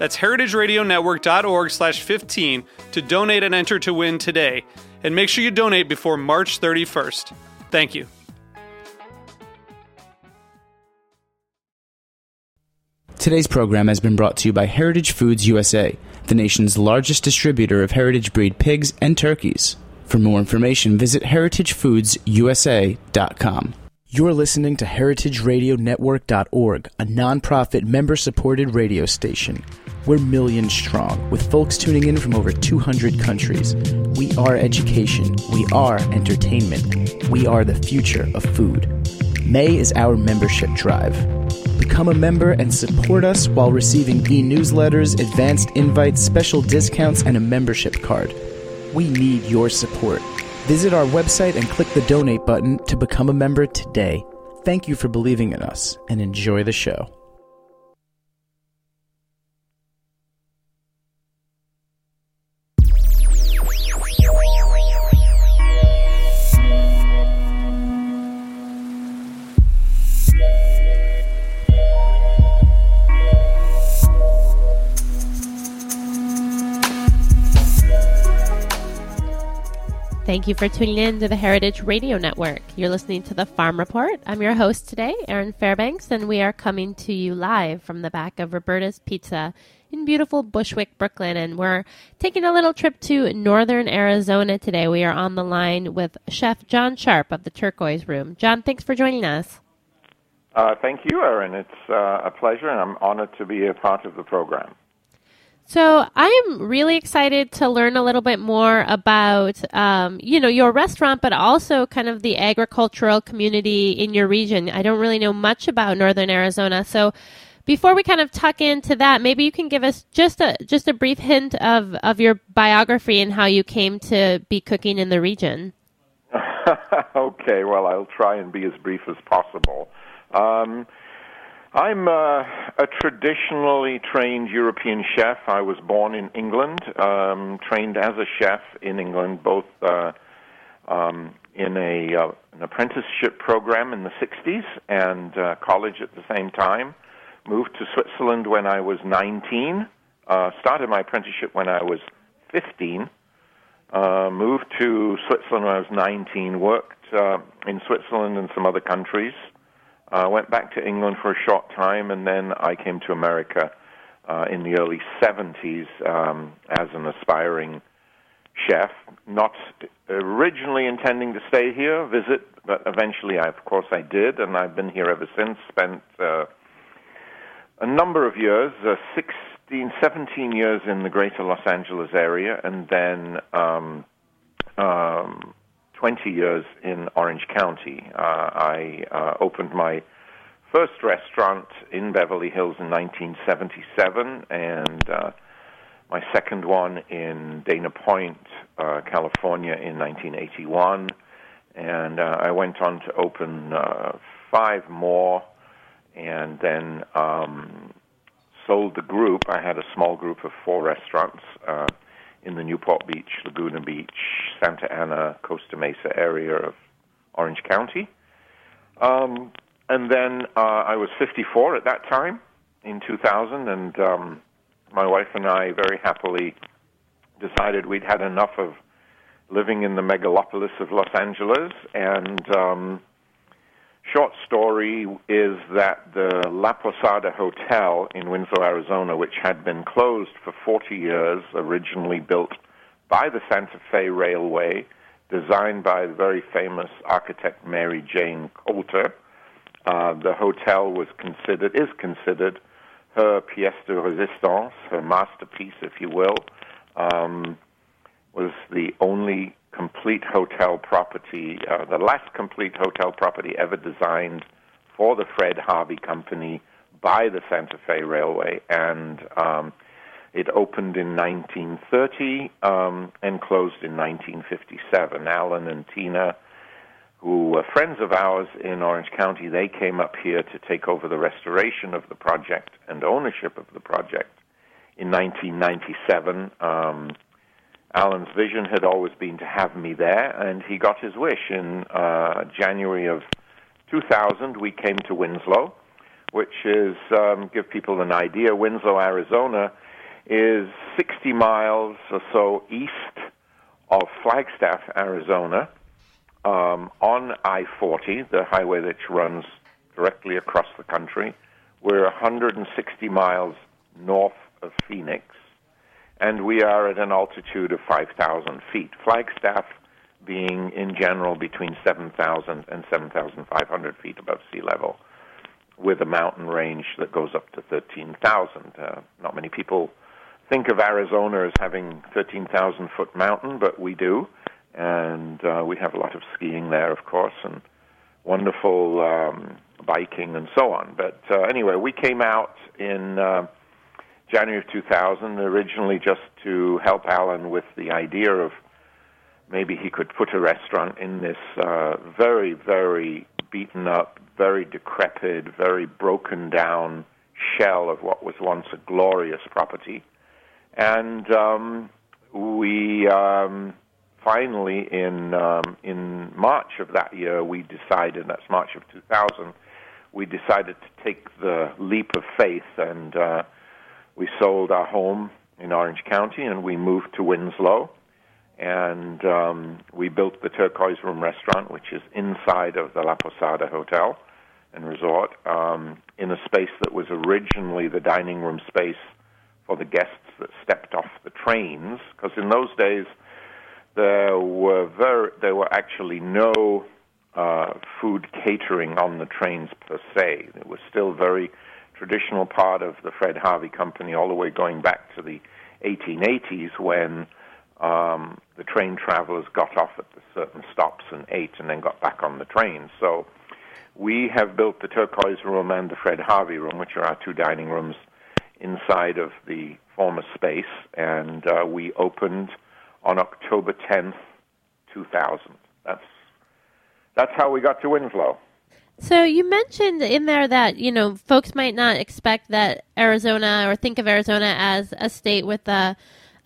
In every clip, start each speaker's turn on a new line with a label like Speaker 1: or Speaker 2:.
Speaker 1: That's heritageradionetwork.org slash 15 to donate and enter to win today. And make sure you donate before March 31st. Thank you.
Speaker 2: Today's program has been brought to you by Heritage Foods USA, the nation's largest distributor of heritage breed pigs and turkeys. For more information, visit heritagefoodsusa.com. You're listening to heritageradionetwork.org, a nonprofit member supported radio station. We're millions strong, with folks tuning in from over 200 countries. We are education. We are entertainment. We are the future of food. May is our membership drive. Become a member and support us while receiving e newsletters, advanced invites, special discounts, and a membership card. We need your support. Visit our website and click the donate button to become a member today. Thank you for believing in us and enjoy the show.
Speaker 3: Thank you for tuning in to the Heritage Radio Network. You're listening to the Farm Report. I'm your host today, Erin Fairbanks, and we are coming to you live from the back of Roberta's Pizza in beautiful Bushwick, Brooklyn. And we're taking a little trip to northern Arizona today. We are on the line with Chef John Sharpe of the Turquoise Room. John, thanks for joining us.
Speaker 4: Uh, thank you, Erin. It's uh, a pleasure, and I'm honored to be a part of the program.
Speaker 3: So I am really excited to learn a little bit more about, um, you know, your restaurant, but also kind of the agricultural community in your region. I don't really know much about Northern Arizona, so before we kind of tuck into that, maybe you can give us just a just a brief hint of of your biography and how you came to be cooking in the region.
Speaker 4: okay, well, I'll try and be as brief as possible. Um, I'm uh, a traditionally trained European chef. I was born in England, um, trained as a chef in England, both uh, um, in a uh, an apprenticeship program in the 60s and uh, college at the same time. Moved to Switzerland when I was 19. Uh, started my apprenticeship when I was 15. Uh, moved to Switzerland when I was 19. Worked uh, in Switzerland and some other countries. I uh, went back to England for a short time, and then I came to America uh, in the early 70s um, as an aspiring chef. Not originally intending to stay here, visit, but eventually, I, of course, I did, and I've been here ever since. Spent uh, a number of years, uh, 16, 17 years in the greater Los Angeles area, and then um, um, 20 years in Orange County. Uh, I uh, opened my first restaurant in Beverly Hills in 1977, and uh, my second one in Dana Point, uh, California, in 1981. And uh, I went on to open uh, five more, and then um, sold the group. I had a small group of four restaurants. Uh, in the Newport Beach, Laguna Beach, Santa Ana, Costa Mesa area of Orange County. Um, and then uh, I was 54 at that time in 2000, and um, my wife and I very happily decided we'd had enough of living in the megalopolis of Los Angeles and um, short story is that the La Posada Hotel in Winslow, Arizona, which had been closed for 40 years, originally built by the Santa Fe Railway designed by the very famous architect Mary Jane Colter. Uh, the hotel was considered, is considered her pièce de résistance, her masterpiece, if you will. Um, was the only complete hotel property, uh, the last complete hotel property ever designed for the Fred Harvey Company by the Santa Fe Railway, and um, it opened in 1930 um, and closed in 1957. Alan and Tina, who were friends of ours in Orange County, they came up here to take over the restoration of the project and ownership of the project in 1997. Um, Alan's vision had always been to have me there, and he got his wish. In uh, January of 2000, we came to Winslow, which is, um, give people an idea, Winslow, Arizona is 60 miles or so east of Flagstaff, Arizona, um, on I 40, the highway that runs directly across the country. We're 160 miles north of Phoenix, and we are at an altitude of 5,000 feet. Flagstaff being, in general, between 7,000 and 7,500 feet above sea level, with a mountain range that goes up to 13,000. Uh, not many people think of Arizona as having 13,000 foot mountain, but we do, and uh, we have a lot of skiing there, of course, and wonderful um, biking and so on. But uh, anyway, we came out in uh, January of 2000 originally just to help Alan with the idea of maybe he could put a restaurant in this uh, very, very beaten up, very decrepit, very broken down shell of what was once a glorious property. And um, we um, finally in um, in March of that year we decided that's March of 2000 we decided to take the leap of faith and uh, we sold our home in Orange County and we moved to Winslow and um, we built the Turquoise Room restaurant which is inside of the La Posada Hotel and Resort um, in a space that was originally the dining room space for the guests that stepped off the trains, because in those days there were very, there were actually no uh, food catering on the trains per se. It was still very traditional part of the Fred Harvey Company, all the way going back to the 1880s when um, the train travelers got off at certain stops and ate, and then got back on the train. So we have built the Turquoise Room and the Fred Harvey Room, which are our two dining rooms inside of the former space, and uh, we opened on October 10th, 2000. That's that's how we got to Winslow.
Speaker 3: So you mentioned in there that you know folks might not expect that Arizona or think of Arizona as a state with a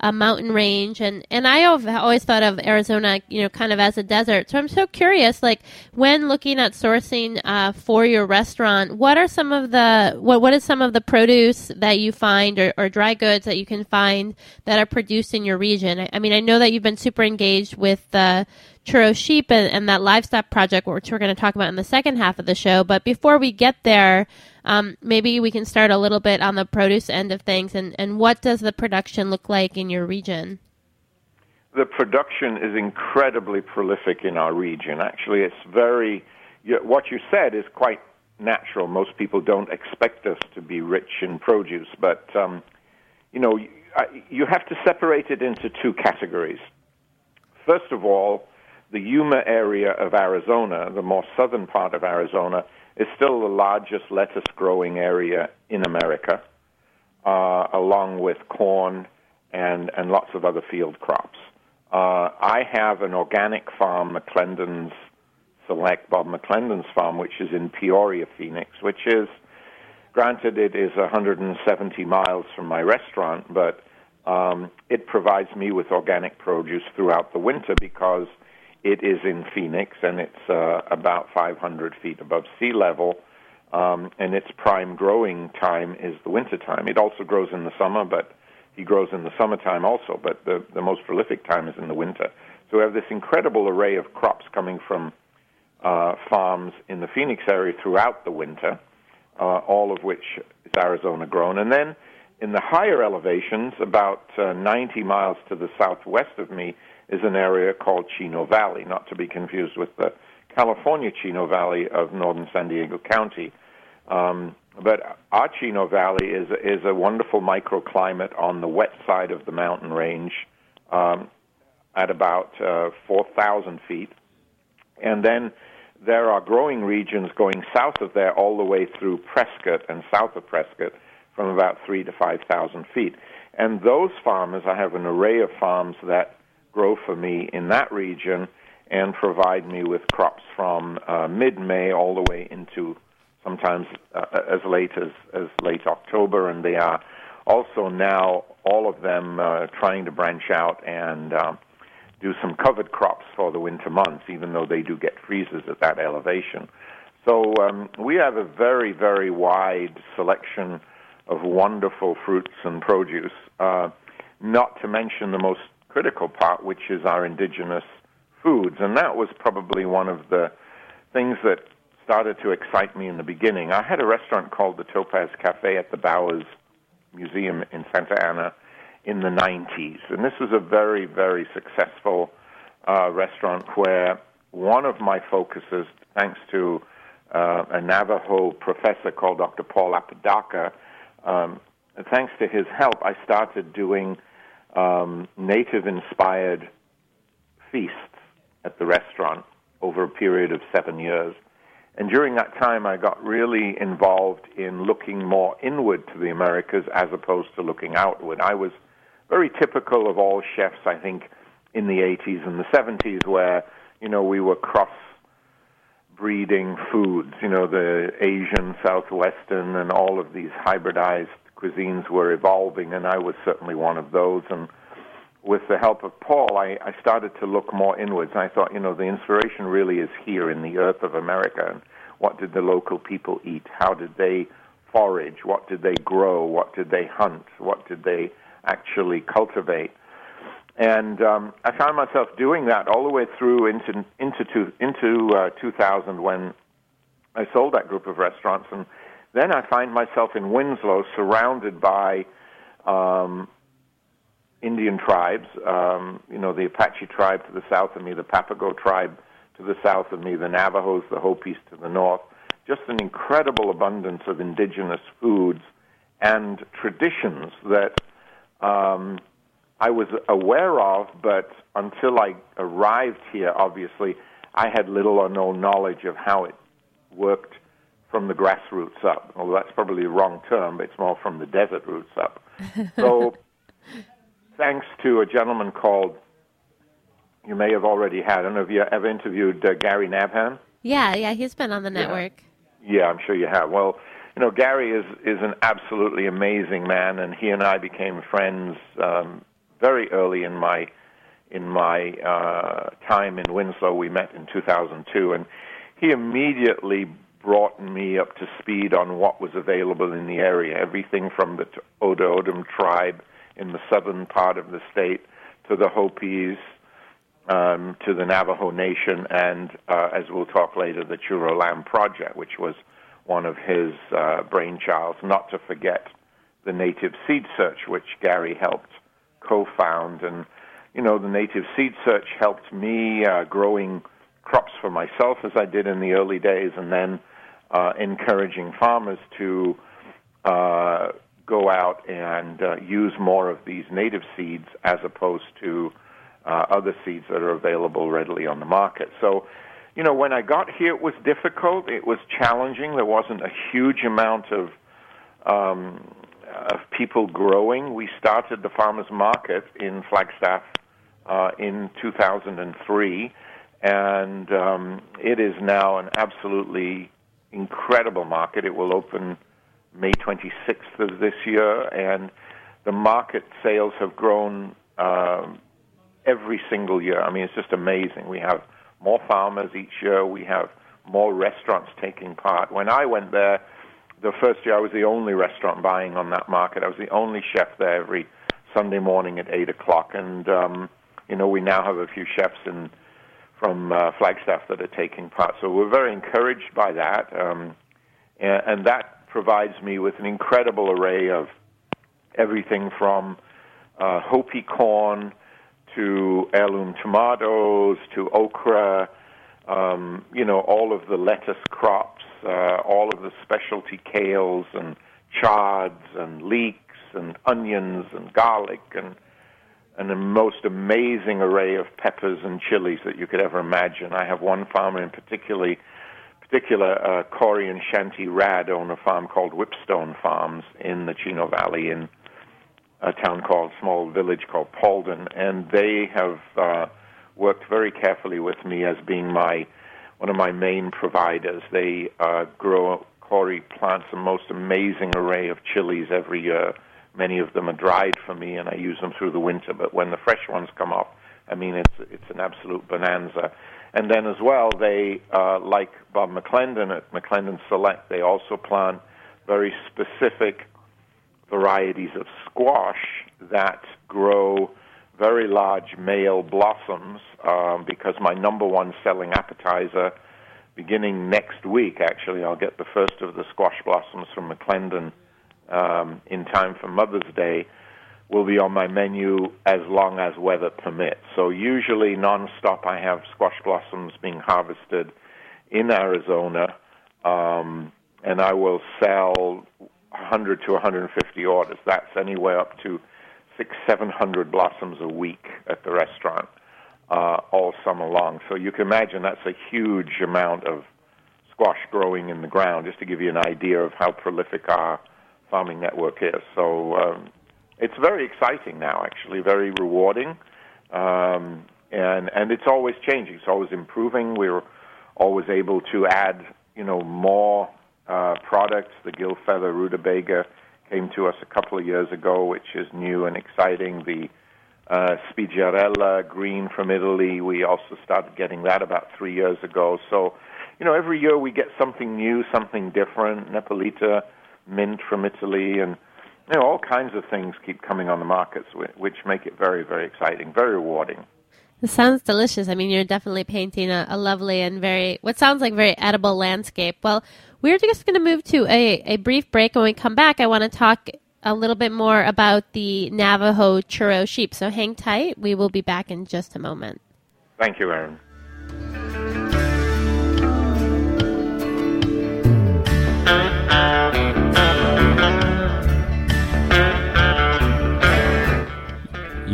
Speaker 3: a mountain range and and I have always thought of Arizona you know kind of as a desert. So I'm so curious like when looking at sourcing uh, for your restaurant what are some of the what what is some of the produce that you find or, or dry goods that you can find that are produced in your region? I, I mean I know that you've been super engaged with the churro sheep and, and that livestock project which we're going to talk about in the second half of the show but before we get there um, maybe we can start a little bit on the produce end of things, and, and what does the production look like in your region?
Speaker 4: The production is incredibly prolific in our region. Actually, it's very, what you said is quite natural. Most people don't expect us to be rich in produce, but, um, you know, you have to separate it into two categories. First of all, the Yuma area of Arizona, the more southern part of Arizona, is still the largest lettuce growing area in America, uh, along with corn and, and lots of other field crops. Uh, I have an organic farm, McClendon's Select, Bob McClendon's farm, which is in Peoria, Phoenix, which is, granted, it is 170 miles from my restaurant, but um, it provides me with organic produce throughout the winter because – it is in Phoenix, and it's uh, about 500 feet above sea level. Um, and its prime growing time is the winter time. It also grows in the summer, but he grows in the summertime also. But the the most prolific time is in the winter. So we have this incredible array of crops coming from uh, farms in the Phoenix area throughout the winter, uh, all of which is Arizona grown. And then in the higher elevations, about uh, 90 miles to the southwest of me, is an area called Chino Valley, not to be confused with the California Chino Valley of northern San Diego County. Um, but our Chino Valley is is a wonderful microclimate on the wet side of the mountain range, um, at about uh, 4,000 feet, and then there are growing regions going south of there all the way through Prescott and south of Prescott, from about three to 5,000 feet. And those farmers, I have an array of farms that grow for me in that region and provide me with crops from uh, mid-May all the way into sometimes uh, as late as, as late October, and they are also now all of them uh, trying to branch out and um, do some covered crops for the winter months, even though they do get freezes at that elevation. So um, we have a very, very wide selection of wonderful fruits and produce, uh, not to mention the most critical part, which is our indigenous foods. And that was probably one of the things that started to excite me in the beginning. I had a restaurant called the Topaz Cafe at the Bowers Museum in Santa Ana in the 90s. And this was a very, very successful uh, restaurant where one of my focuses, thanks to uh, a Navajo professor called Dr. Paul Apodaca, um, thanks to his help, I started doing um, native inspired feasts at the restaurant over a period of seven years. And during that time, I got really involved in looking more inward to the Americas as opposed to looking outward. I was very typical of all chefs, I think, in the 80s and the 70s, where, you know, we were cross breeding foods. You know, the Asian, Southwestern, and all of these hybridized cuisines were evolving, and I was certainly one of those. And with the help of Paul, I, I started to look more inwards. I thought, you know, the inspiration really is here in the earth of America. And what did the local people eat? How did they forage? What did they grow? What did they hunt? What did they actually cultivate? And um, I found myself doing that all the way through into into two, into uh, 2000 when I sold that group of restaurants, and then I find myself in Winslow, surrounded by um, Indian tribes. Um, you know, the Apache tribe to the south of me, the Papago tribe to the south of me, the Navajos, the Hopis to the north. Just an incredible abundance of indigenous foods and traditions that um, I was aware of, but until I arrived here, obviously, I had little or no knowledge of how it worked from the grassroots up. Although that's probably the wrong term, but it's more from the desert roots up. so thanks to a gentleman called, you may have already had, I don't know if you ever interviewed uh, Gary Nabhan.
Speaker 3: Yeah, yeah, he's been on the network.
Speaker 4: Yeah. yeah, I'm sure you have. Well, you know, Gary is is an absolutely amazing man, and he and I became friends um, very early in my in my uh, time in Winslow. We met in 2002, and he immediately brought me up to speed on what was available in the area. Everything from the Oda Odom tribe in the southern part of the state to the Hopis, um, to the Navajo Nation, and uh, as we'll talk later, the Churro Lamb Project, which was one of his uh, brainchilds. Not to forget the Native Seed Search, which Gary helped co-found, and you know, the Native Seed Search helped me uh, growing crops for myself as I did in the early days, and then uh, encouraging farmers to uh, go out and uh, use more of these native seeds as opposed to uh, other seeds that are available readily on the market. So, you know, when I got here, it was difficult. It was challenging. There wasn't a huge amount of um, of people growing. We started the farmers market in Flagstaff uh, in 2003, and um, it is now an absolutely incredible market. It will open May 26th of this year, and the market sales have grown uh, every single year. I mean, it's just amazing. We have more farmers each year. We have more restaurants taking part. When I went there the first year, I was the only restaurant buying on that market. I was the only chef there every Sunday morning at eight o'clock, and um, you know we now have a few chefs in from uh, Flagstaff that are taking part. So we're very encouraged by that, um, and, and that provides me with an incredible array of everything from uh, Hopi corn to heirloom tomatoes to okra, um, you know, all of the lettuce crops, uh, all of the specialty kales and chards and leeks and onions and garlic and and the most amazing array of peppers and chilies that you could ever imagine. I have one farmer in particularly particular, uh, Corey and Shanti Rad own a farm called Whipstone Farms in the Chino Valley in a town called, small village called Paulden, and they have uh, worked very carefully with me as being my one of my main providers. They uh, grow Corey plants a most amazing array of chilies every year. Many of them are dried for me, and I use them through the winter. But when the fresh ones come up, I mean, it's it's an absolute bonanza. And then as well, they, uh, like Bob McClendon at McClendon Select, they also plant very specific varieties of squash that grow very large male blossoms um, because my number one selling appetizer beginning next week actually I'll get the first of the squash blossoms from McClendon um, in time for Mother's Day will be on my menu as long as weather permits. So usually nonstop, I have squash blossoms being harvested in Arizona, um, and I will sell 100 to 150 orders. That's anywhere up to six, seven hundred blossoms a week at the restaurant uh, all summer long. So you can imagine that's a huge amount of squash growing in the ground. Just to give you an idea of how prolific our farming network is. So um, it's very exciting now, actually, very rewarding, um, and and it's always changing. It's always improving. We're always able to add, you know, more uh, products. The gill feather rutabaga came to us a couple of years ago, which is new and exciting. The uh, Spigarella green from Italy, we also started getting that about three years ago. So, you know, every year we get something new, something different. Nepalita mint from Italy, and you know, all kinds of things keep coming on the markets, which make it very, very exciting, very rewarding.
Speaker 3: It sounds delicious. I mean, you're definitely painting a, a lovely and very, what sounds like very edible landscape. Well, we're just going to move to a, a brief break. When we come back, I want to talk a little bit more about the Navajo churro sheep. So hang tight. We will be back in just a moment.
Speaker 4: Thank you, Erin.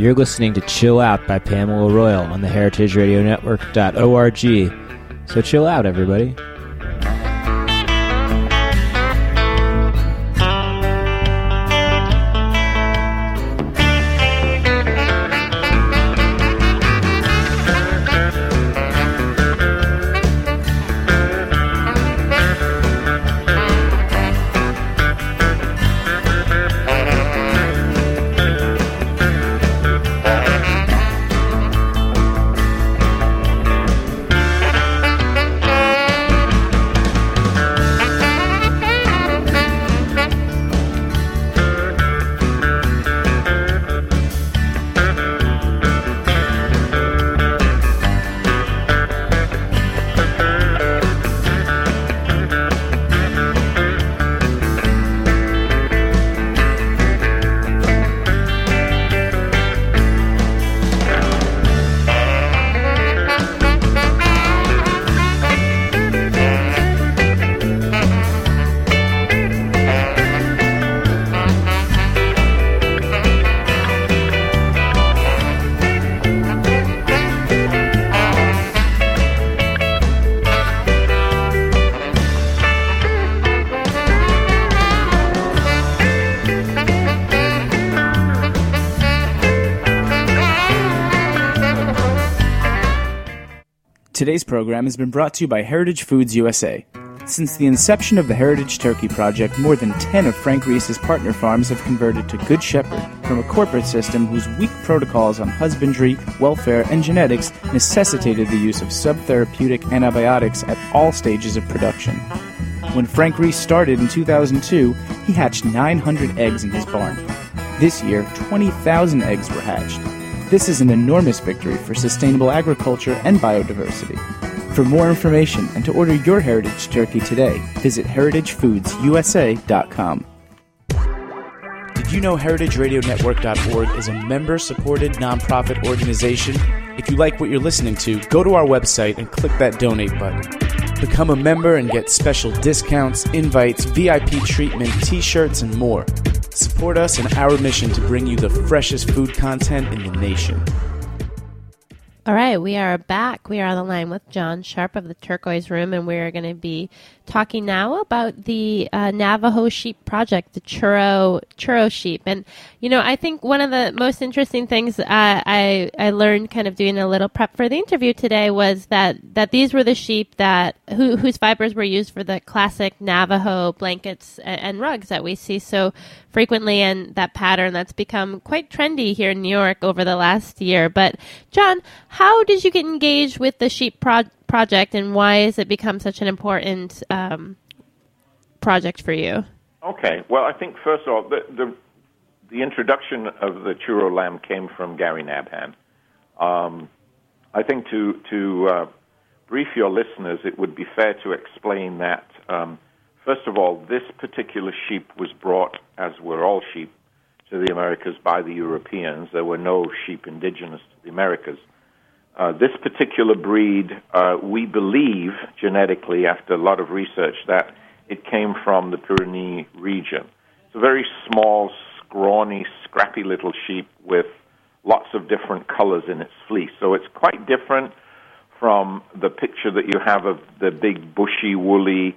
Speaker 5: You're listening to Chill Out by Pamela Royal on the heritageradionetwork.org. So chill out, everybody.
Speaker 2: Today's program has been brought to you by Heritage Foods USA. Since the inception of the Heritage Turkey Project, more than 10 of Frank Reese's partner farms have converted to Good Shepherd from a corporate system whose weak protocols on husbandry, welfare, and genetics necessitated the use of subtherapeutic antibiotics at all stages of production. When Frank Reese started in 2002, he hatched 900 eggs in his barn. This year, 20,000 eggs were hatched. This is an enormous victory for sustainable agriculture and biodiversity. For more information and to order your heritage turkey today, visit heritagefoodsusa.com. Did you know heritageradionetwork.org is a member supported nonprofit organization? If you like what you're listening to, go to our website and click that donate button. Become a member and get special discounts, invites, VIP treatment, t shirts, and more. Support us in our mission to bring you the freshest food content in the nation.
Speaker 3: All right, we are back. We are on the line with John Sharpe of the Turquoise Room, and we're going to be talking now about the uh, Navajo Sheep Project, the churro churro sheep. And you know, I think one of the most interesting things uh, I I learned, kind of doing a little prep for the interview today, was that that these were the sheep that who, whose fibers were used for the classic Navajo blankets and, and rugs that we see so frequently, and that pattern that's become quite trendy here in New York over the last year. But John, how did you get engaged with the sheep project? Project and why has it become such an important um, project for you?
Speaker 4: Okay, well, I think first of all, the, the, the introduction of the churro lamb came from Gary Nabhan. Um, I think to to uh, brief your listeners, it would be fair to explain that um, first of all, this particular sheep was brought, as were all sheep, to the Americas by the Europeans. There were no sheep indigenous to the Americas. Uh, this particular breed, uh, we believe genetically, after a lot of research, that it came from the Pyrenees region. It's a very small, scrawny, scrappy little sheep with lots of different colors in its fleece. So it's quite different from the picture that you have of the big, bushy, woolly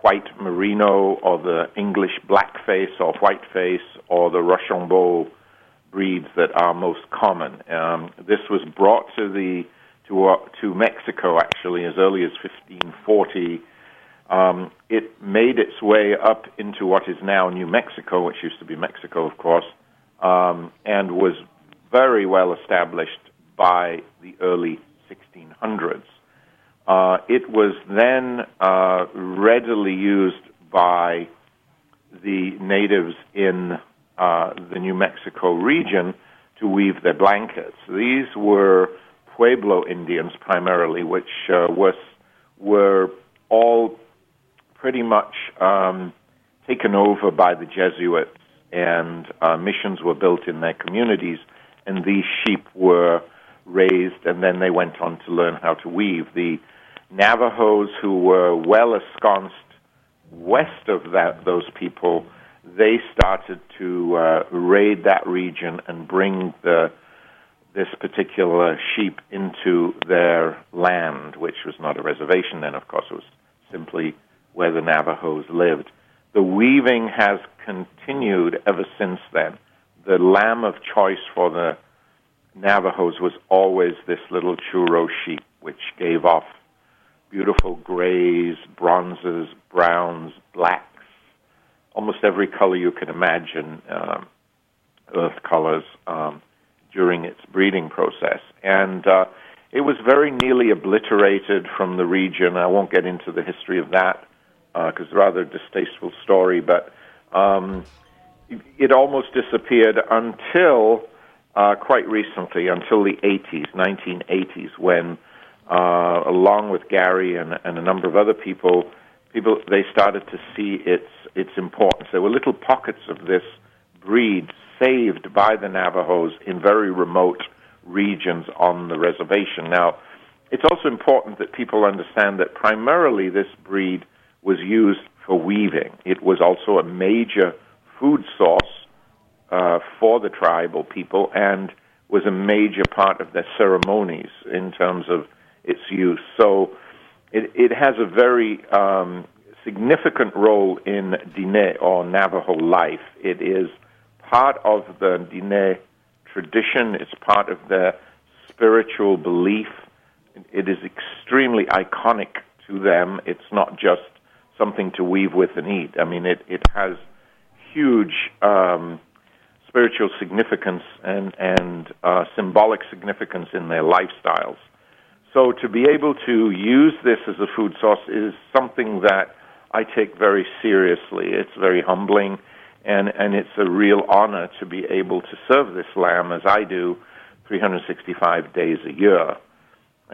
Speaker 4: white merino or the English blackface or whiteface or the Rochambeau breeds that are most common. Um, this was brought to the to uh, to Mexico actually as early as 1540. Um, it made its way up into what is now New Mexico, which used to be Mexico, of course, um, and was very well established by the early 1600s. Uh, it was then uh, readily used by the natives in uh, the New Mexico region to weave their blankets. These were Pueblo Indians primarily, which uh, was were all pretty much um, taken over by the Jesuits, and uh, missions were built in their communities, and these sheep were raised, and then they went on to learn how to weave. The Navajos, who were well ensconced west of that, those people, they started to uh, raid that region and bring the this particular sheep into their land, which was not a reservation then, of course, it was simply where the Navajos lived. The weaving has continued ever since then. The lamb of choice for the Navajos was always this little churro sheep, which gave off beautiful grays, bronzes, browns, blacks, almost every color you can imagine, um, earth colors, um, during its breeding process. And uh, it was very nearly obliterated from the region. I won't get into the history of that because uh, rather distasteful story, but um, it, it almost disappeared until uh, quite recently, until the 80s, 1980s, when, uh, along with Gary and, and a number of other people, people they started to see its its importance. There were little pockets of this breed saved by the Navajos in very remote regions on the reservation. Now, it's also important that people understand that primarily this breed was used for weaving. It was also a major food source uh, for the tribal people and was a major part of their ceremonies in terms of its use. So it, it has a very um, significant role in Diné or Navajo life. It is part of the Diné tradition, it's part of their spiritual belief. It is extremely iconic to them. It's not just something to weave with and eat. I mean, it, it has huge um, spiritual significance and, and uh, symbolic significance in their lifestyles. So to be able to use this as a food source is something that I take very seriously. It's very humbling, and, and it's a real honor to be able to serve this lamb as I do 365 days a year.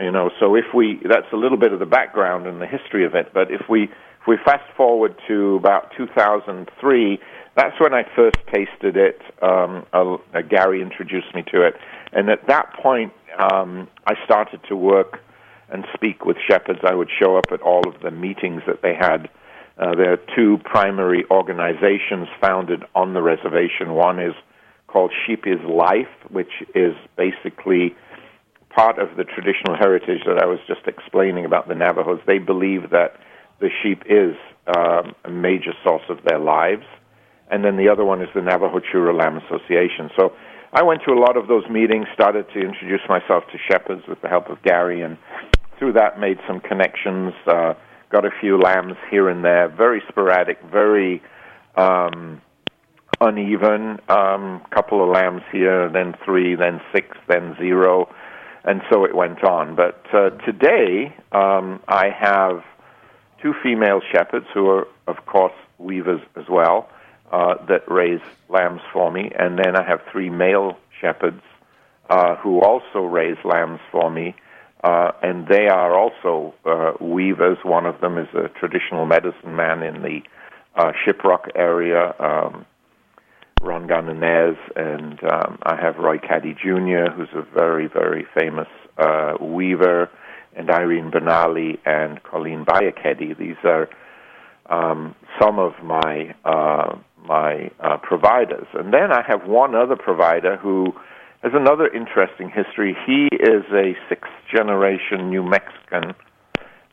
Speaker 4: You know, so if we, that's a little bit of the background and the history of it, but if we if we fast forward to about 2003, that's when I first tasted it. Um, Gary introduced me to it, and at that point, um, I started to work and speak with shepherds. I would show up at all of the meetings that they had. Uh, there are two primary organizations founded on the reservation. One is called Sheep is Life, which is basically part of the traditional heritage that I was just explaining about the Navajos. They believe that the sheep is um, a major source of their lives. And then the other one is the Navajo Churro Lamb Association. So I went to a lot of those meetings, started to introduce myself to shepherds with the help of Gary, and through that made some connections, uh, got a few lambs here and there, very sporadic, very um, uneven. Um, couple of lambs here, then three, then six, then zero, and so it went on. But uh, today, um, I have two female shepherds who are, of course, weavers as well, uh, that raise lambs for me, and then I have three male shepherds uh, who also raise lambs for me. Uh, and they are also uh, weavers. One of them is a traditional medicine man in the uh, Shiprock area, um, Ron Garnanez, and um, I have Roy Kady Jr., who's a very, very famous uh, weaver, and Irene Benali and Colleen Bayakedi. These are um, some of my uh, my uh, providers, and then I have one other provider who has another interesting history. He is a sixth generation New Mexican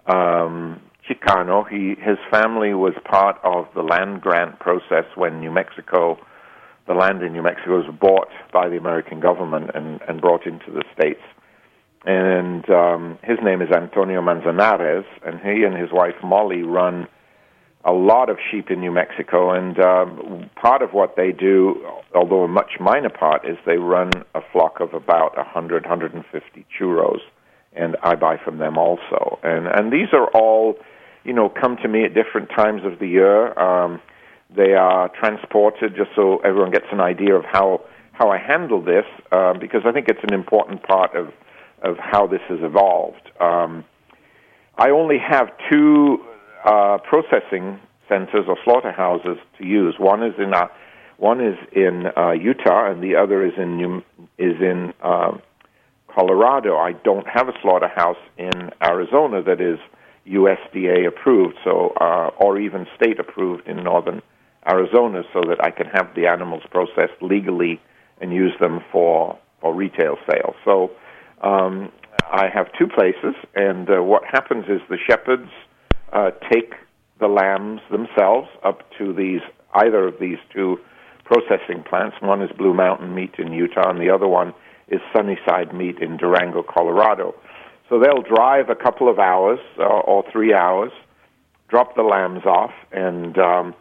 Speaker 4: um, Chicano. He his family was part of the land grant process when New Mexico the land in New Mexico was bought by the American government and, and brought into the states. And um, his name is Antonio Manzanares, and he and his wife Molly run a lot of sheep in New Mexico. And um, part of what they do, although a much minor part, is they run a flock of about 100, 150 churros, and I buy from them also. And and these are all, you know, come to me at different times of the year. Um, they are transported just so everyone gets an idea of how how I handle this, uh, because I think it's an important part of of how this has evolved. Um, I only have two uh, processing centers or slaughterhouses to use. One is in uh, one is in uh, Utah, and the other is in is in uh, Colorado. I don't have a slaughterhouse in Arizona that is USDA approved, so uh, or even state approved in northern Arizona so that I can have the animals processed legally and use them for for retail sales. So um, I have two places, and uh, what happens is the shepherds uh, take the lambs themselves up to these either of these two processing plants. One is Blue Mountain Meat in Utah, and the other one is Sunnyside Meat in Durango, Colorado. So they'll drive a couple of hours uh, or three hours, drop the lambs off, and um,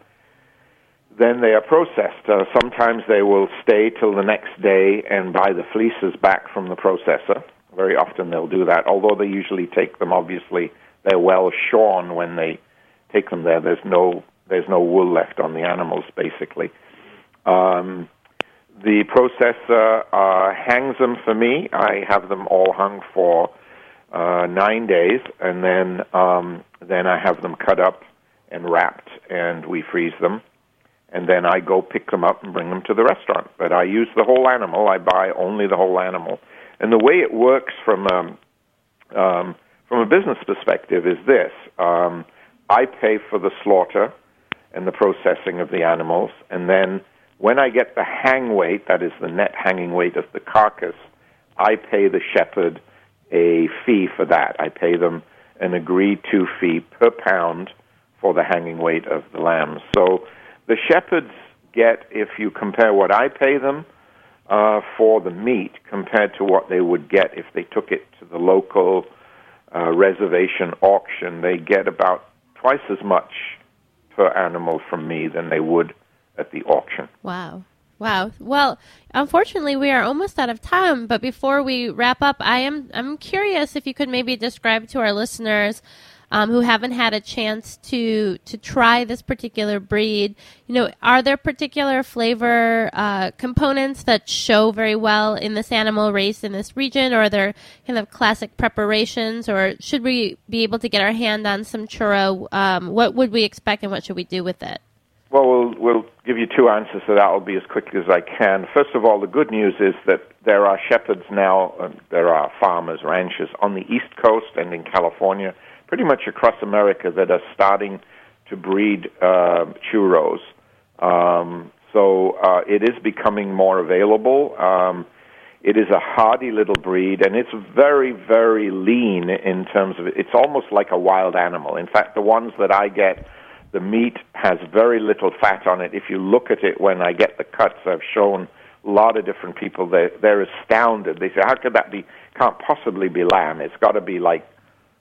Speaker 4: then they are processed. Uh, sometimes they will stay till the next day and buy the fleeces back from the processor. Very often they'll do that, although they usually take them. Obviously, they're well shorn when they take them there. There's no there's no wool left on the animals, basically. Um, the processor uh, hangs them for me. I have them all hung for uh, nine days, and then um, then I have them cut up and wrapped, and we freeze them and then I go pick them up and bring them to the restaurant. But I use the whole animal. I buy only the whole animal. And the way it works from um, um, from a business perspective is this: um, I pay for the slaughter and the processing of the animals, and then when I get the hang weight, that is the net hanging weight of the carcass, I pay the shepherd a fee for that. I pay them an agreed to fee per pound for the hanging weight of the lambs. So the shepherds get, if you compare what I pay them uh, for the meat compared to what they would get if they took it to the local uh, reservation auction, they get about twice as much per animal from me than they would at the auction.
Speaker 3: Wow. Wow. Well, unfortunately, we are almost out of time. But before we wrap up, I am I'm curious if you could maybe describe to our listeners um, who haven't had a chance to to try this particular breed, you know, are there particular flavor uh, components that show very well in this animal raised in this region, or are there kind of classic preparations, or should we be able to get our hand on some churro? Um, what would we expect, and what should we do with it?
Speaker 4: Well, we'll we'll give you two answers to that. I'll be as quick as I can. First of all, the good news is that there are shepherds now, uh, there are farmers, ranchers on the East Coast and in California, pretty much across America, that are starting to breed uh, churros. Um, so uh, it is becoming more available. Um, it is a hardy little breed, and it's very, very lean in terms of it's almost like a wild animal. In fact, the ones that I get the meat has very little fat on it. If you look at it when I get the cuts, I've shown a lot of different people. They're, they're astounded. They say, how could that be? Can't possibly be lamb. It's got to be like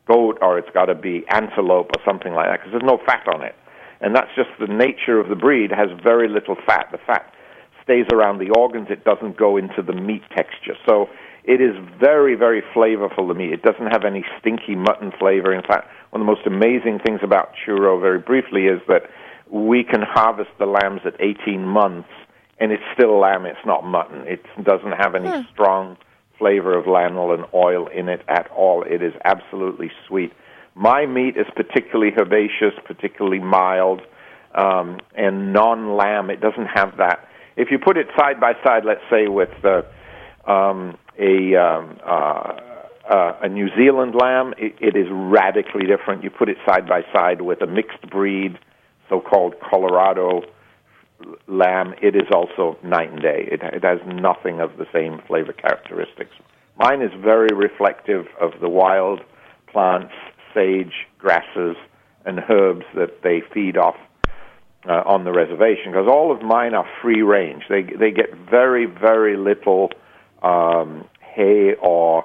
Speaker 4: goat or it's got to be antelope or something like that because there's no fat on it. And that's just the nature of the breed. Has very little fat. The fat stays around the organs. It doesn't go into the meat texture. So it is very, very flavorful, the meat. It doesn't have any stinky mutton flavor. In fact, one of the most amazing things about churro, very briefly, is that we can harvest the lambs at 18 months, and it's still lamb. It's not mutton. It doesn't have any hmm. strong flavor of lanolin oil in it at all. It is absolutely sweet. My meat is particularly herbaceous, particularly mild, um, and non-lamb. It doesn't have that. If you put it side by side, let's say with uh, um, a um, uh, uh, a New Zealand lamb, it, it is radically different. You put it side by side with a mixed breed, so-called Colorado lamb. It is also night and day. It, it has nothing of the same flavor characteristics. Mine is very reflective of the wild plants, sage, grasses, and herbs that they feed off uh, on the reservation. Because all of mine are free range. They they get very very little um, hay or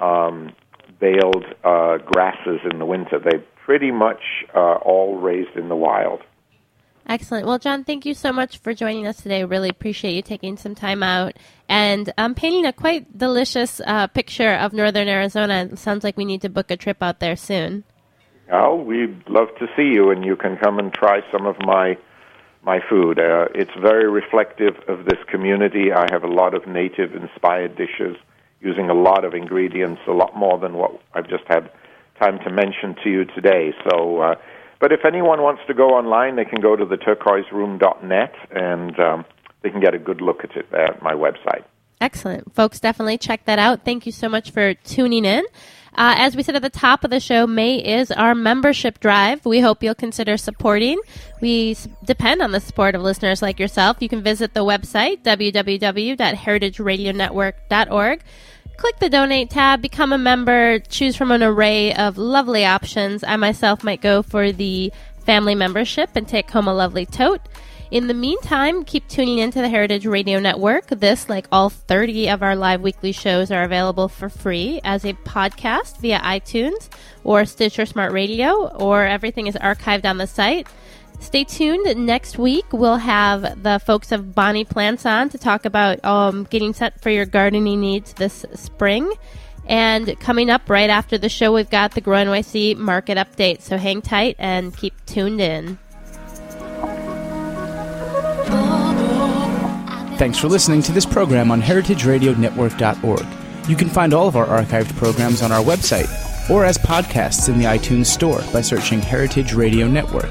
Speaker 4: um, baled uh, grasses in the winter. They pretty much uh, all raised in the wild.
Speaker 3: Excellent. Well, John, thank you so much for joining us today. Really appreciate you taking some time out and um, painting a quite delicious uh, picture of northern Arizona. It sounds like we need to book a trip out there soon.
Speaker 4: Oh, we'd love to see you, and you can come and try some of my my food. Uh, it's very reflective of this community. I have a lot of native inspired dishes using a lot of ingredients, a lot more than what I've just had time to mention to you today. So, uh, but if anyone wants to go online, they can go to the turquoiseroom.net and um, they can get a good look at it there at my website.
Speaker 3: Excellent. Folks, definitely check that out. Thank you so much for tuning in. Uh, as we said at the top of the show, May is our membership drive. We hope you'll consider supporting. We s- depend on the support of listeners like yourself. You can visit the website, www.heritageradionetwork.org. Click the donate tab, become a member, choose from an array of lovely options. I myself might go for the family membership and take home a lovely tote. In the meantime, keep tuning into the Heritage Radio Network. This, like all 30 of our live weekly shows, are available for free as a podcast via iTunes or Stitcher Smart Radio, or everything is archived on the site. Stay tuned. Next week, we'll have the folks of Bonnie Plants on to talk about um, getting set for your gardening needs this spring. And coming up right after the show, we've got the Grow NYC market update. So hang tight and keep tuned in.
Speaker 2: Thanks for listening to this program on heritageradionetwork.org. You can find all of our archived programs on our website or as podcasts in the iTunes Store by searching Heritage Radio Network.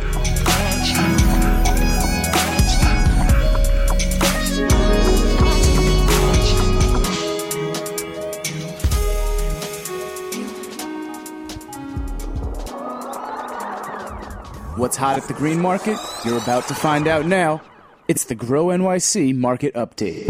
Speaker 2: What's hot at the green market? You're about to find out now. It's the Grow NYC Market Update.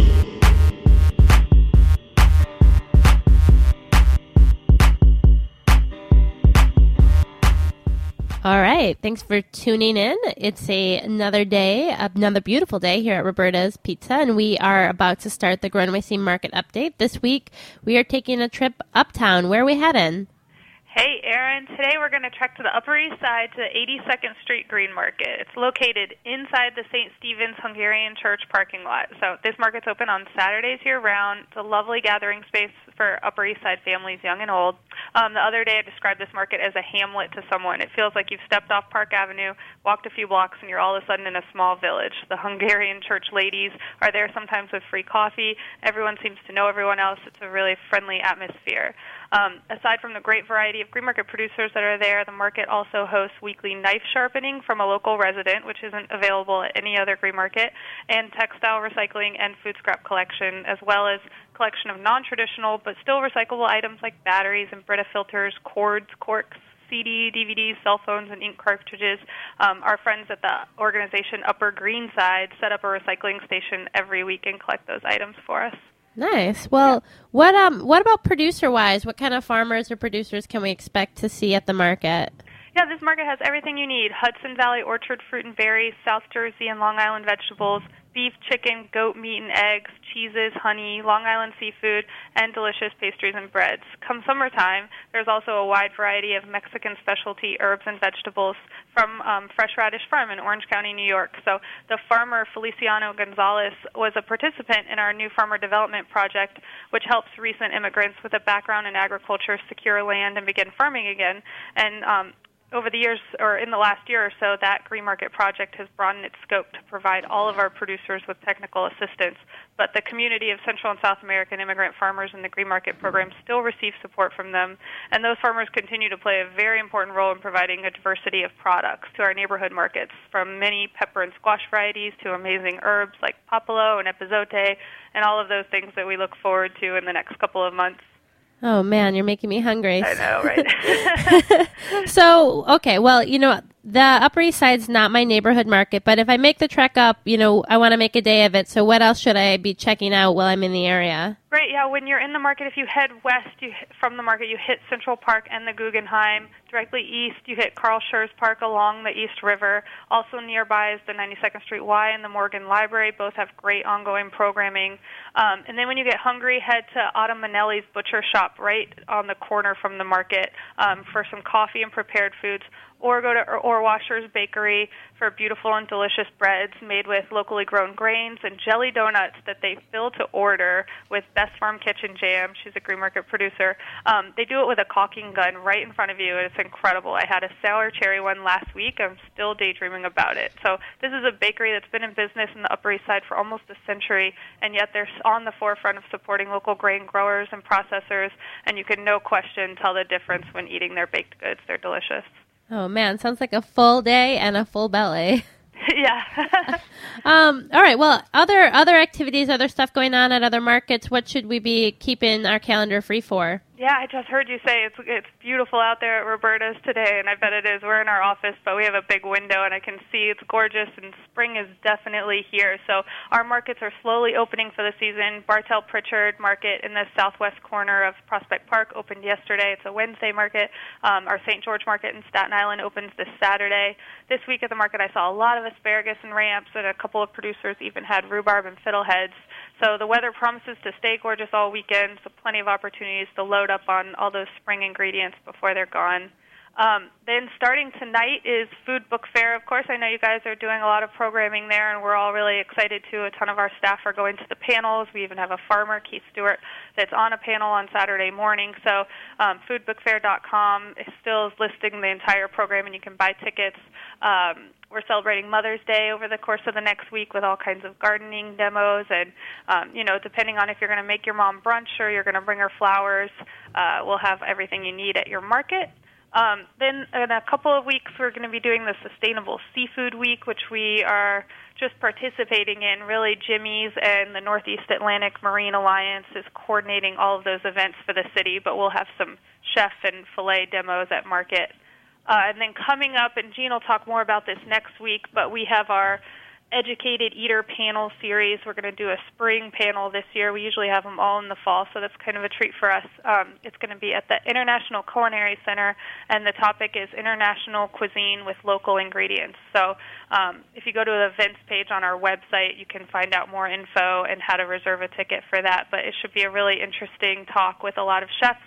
Speaker 3: All right. Thanks for tuning in. It's a another day, another beautiful day here at Roberta's Pizza, and we are about to start the Grow NYC Market update. This week, we are taking a trip uptown. Where are we heading?
Speaker 6: Hey, Erin. Today we're going to trek to the Upper East Side to 82nd Street Green Market. It's located inside the St. Stephen's Hungarian Church parking lot. So this market's open on Saturdays year round. It's a lovely gathering space for Upper East Side families, young and old. Um, the other day I described this market as a hamlet to someone. It feels like you've stepped off Park Avenue, walked a few blocks, and you're all of a sudden in a small village. The Hungarian Church ladies are there sometimes with free coffee. Everyone seems to know everyone else. It's a really friendly atmosphere. Um, aside from the great variety of green market producers that are there, the market also hosts weekly knife sharpening from a local resident, which isn't available at any other green market, and textile recycling and food scrap collection, as well as collection of non-traditional but still recyclable items like batteries and Brita filters, cords, corks, CD, DVDs, cell phones, and ink cartridges. Um, our friends at the organization Upper Greenside set up a recycling station every week and collect those items for us.
Speaker 3: Nice. Well, yeah. what um what about producer wise? What kind of farmers or producers can we expect to see at the market?
Speaker 6: Yeah, this market has everything you need. Hudson Valley orchard fruit and berries, South Jersey and Long Island vegetables, beef, chicken, goat meat and eggs, cheeses, honey, Long Island seafood, and delicious pastries and breads. Come summertime, there's also a wide variety of Mexican specialty herbs and vegetables from um, Fresh Radish Farm in Orange County, New York. So the farmer Feliciano Gonzalez was a participant in our new farmer development project, which helps recent immigrants with a background in agriculture secure land and begin farming again. And um, over the years, or in the last year or so, that Green Market project has broadened its scope to provide all of our producers with technical assistance. But the community of Central and South American immigrant farmers in the Green Market program still receive support from them, and those farmers continue to play a very important role in providing a diversity of products to our neighborhood markets, from many pepper and squash varieties to amazing herbs like papalo and epazote, and all of those things that we look forward to in the next couple of months.
Speaker 3: Oh man, you're making me hungry.
Speaker 6: I know, right?
Speaker 3: so, okay, well, you know, the Upper East Side's not my neighborhood market, but if I make the trek up, you know, I want to make a day of it. So, what else should I be checking out while I'm in the area?
Speaker 6: Right, yeah. When you're in the market, if you head west you from the market, you hit Central Park and the Guggenheim. Directly east, you hit Carl Schurz Park along the East River. Also nearby is the 92nd Street Y and the Morgan Library. Both have great ongoing programming. Um, and then when you get hungry, head to Ottomanelli's Butcher Shop right on the corner from the market um, for some coffee and prepared foods or go to Orwasher's Bakery for beautiful and delicious breads made with locally grown grains and jelly donuts that they fill to order with Beth's Farm Kitchen Jam. She's a Green Market producer. Um, they do it with a caulking gun right in front of you, it's incredible. I had a sour cherry one last week. I'm still daydreaming about it. So this is a bakery that's been in business in the Upper East Side for almost a century, and yet they're on the forefront of supporting local grain growers and processors, and you can no question tell the difference when eating their baked goods. They're delicious.
Speaker 3: Oh man, sounds like a full day and a full belly.
Speaker 6: yeah.
Speaker 3: um, all right. Well, other other activities, other stuff going on at other markets. What should we be keeping our calendar free for?
Speaker 6: Yeah, I just heard you say it's it's beautiful out there at Roberta's today, and I bet it is. We're in our office, but we have a big window, and I can see it's gorgeous, and spring is definitely here. So our markets are slowly opening for the season. Bartel Pritchard Market in the southwest corner of Prospect Park opened yesterday. It's a Wednesday market. Um, our St. George Market in Staten Island opens this Saturday. This week at the market, I saw a lot of asparagus and ramps, and a couple of producers even had rhubarb and fiddleheads. So the weather promises to stay gorgeous all weekend, so plenty of opportunities to load up on all those spring ingredients before they're gone. Um, then starting tonight is Food Book Fair. Of course, I know you guys are doing a lot of programming there, and we're all really excited too. A ton of our staff are going to the panels. We even have a farmer, Keith Stewart, that's on a panel on Saturday morning. So um, foodbookfair.com is still listing the entire program, and you can buy tickets. Um, we're celebrating Mother's Day over the course of the next week with all kinds of gardening demos, and um, you know, depending on if you're going to make your mom brunch or you're going to bring her flowers, uh, we'll have everything you need at your market. Um, then in a couple of weeks, we're going to be doing the Sustainable Seafood Week, which we are just participating in. Really, Jimmy's and the Northeast Atlantic Marine Alliance is coordinating all of those events for the city, but we'll have some chef and fillet demos at market. Uh, and then coming up, and Jean will talk more about this next week, but we have our educated eater panel series. We're going to do a spring panel this year. We usually have them all in the fall, so that's kind of a treat for us. Um, it's going to be at the International Culinary Center, and the topic is international cuisine with local ingredients. So um, if you go to the events page on our website, you can find out more info and how to reserve a ticket for that. But it should be a really interesting talk with a lot of chefs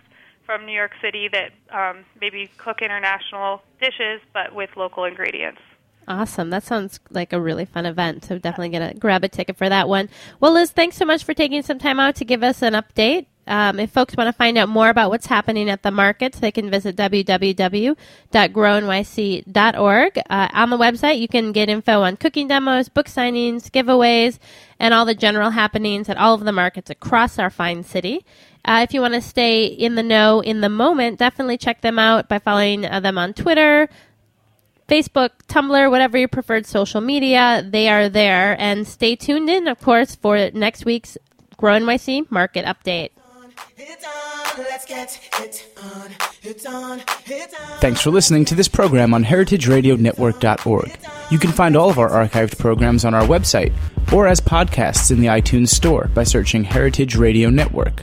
Speaker 6: from New York City that um, maybe cook international dishes but with local ingredients.
Speaker 3: Awesome. That sounds like a really fun event. So definitely going to grab a ticket for that one. Well, Liz, thanks so much for taking some time out to give us an update. Um, if folks want to find out more about what's happening at the markets, they can visit www.grownyc.org. Uh, on the website, you can get info on cooking demos, book signings, giveaways, and all the general happenings at all of the markets across our fine city. Uh, if you want to stay in the know in the moment, definitely check them out by following uh, them on Twitter, Facebook, Tumblr, whatever your preferred social media, they are there. And stay tuned in, of course, for next week's Grow NYC Market Update.
Speaker 2: Thanks for listening to this program on heritageradionetwork.org. You can find all of our archived programs on our website or as podcasts in the iTunes Store by searching Heritage Radio Network.